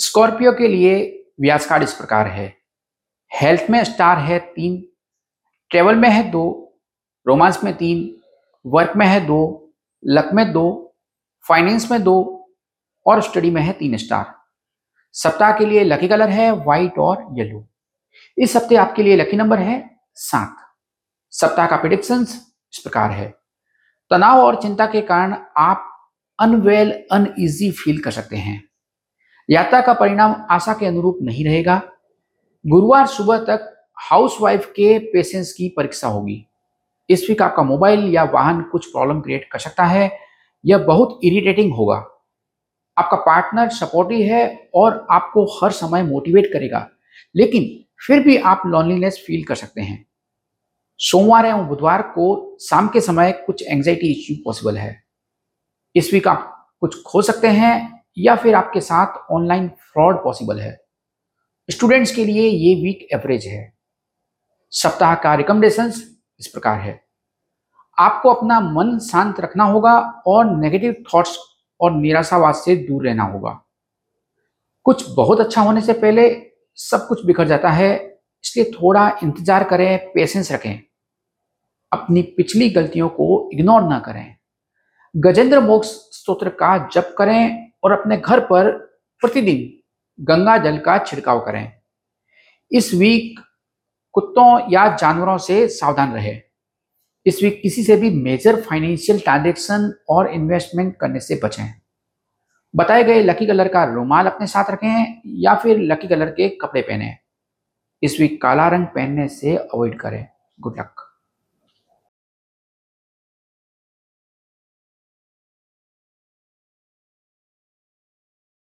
Scorpio के लिए व्यास card इस प्रकार है। हेल्थ में स्टार है तीन, ट्रेवल में है दो, रोमांस में तीन, वर्क में है दो, लक में दो, फाइनेंस में दो और स्टडी में है तीन स्टार। सप्ताह के लिए लकी कलर है, व्हाइट और येलो। इस हफ़्ते आपके लिए लकी नंबर है सात। सप्ताह का प्रिडिक्शन इस प्रकार है। तनाव और चिंता के कारण आप अनवेल अनईजी फील कर सकते हैं। यात्रा का परिणाम आशा के अनुरूप नहीं रहेगा। गुरुवार सुबह तक हाउसवाइफ के पेशेंस की परीक्षा होगी। इस वीक आपका मोबाइल या वाहन कुछ प्रॉब्लम क्रिएट कर सकता है। यह बहुत इरिटेटिंग होगा। आपका पार्टनर सपोर्टिव है और आपको हर समय मोटिवेट करेगा। लेकिन फिर भी आप लॉनलीनेस फील कर सकते हैं। सोमवार एवं बुधवार को शाम के समय कुछ एंजाइटी इश्यू पॉसिबल है। इस वीक आप कुछ खो सकते हैं या फिर आपके साथ ऑनलाइन फ्रॉड पॉसिबल है। स्टूडेंट्स के लिए ये वीक एवरेज है। सप्ताह का रिकमेंडेशन इस प्रकार है। आपको अपना मन शांत रखना होगा और नेगेटिव थॉट्स और निराशावाद से दूर रहना होगा। कुछ बहुत अच्छा होने से पहले सब कुछ बिखर जाता है, इसलिए थोड़ा इंतज़ार करें पेशेंस रखें। अपनी पिछली गलतियों को इग्नोर ना करें। गजेंद्र मोक्ष स्त्रोत्र का जप करें और अपने घर पर प्रतिदिन गंगा जल का छिड़काव करें। इस वीक कुत्तों या जानवरों से सावधान रहे। इस वीक किसी से भी मेजर फाइनेंशियल ट्रांजेक्शन और इन्वेस्टमेंट करने से बचें। बताए गए लकी कलर का रुमाल अपने साथ रखें या फिर लकी कलर के कपड़े पहने। इस वीक काला रंग पहनने से अवॉइड करें। Good luck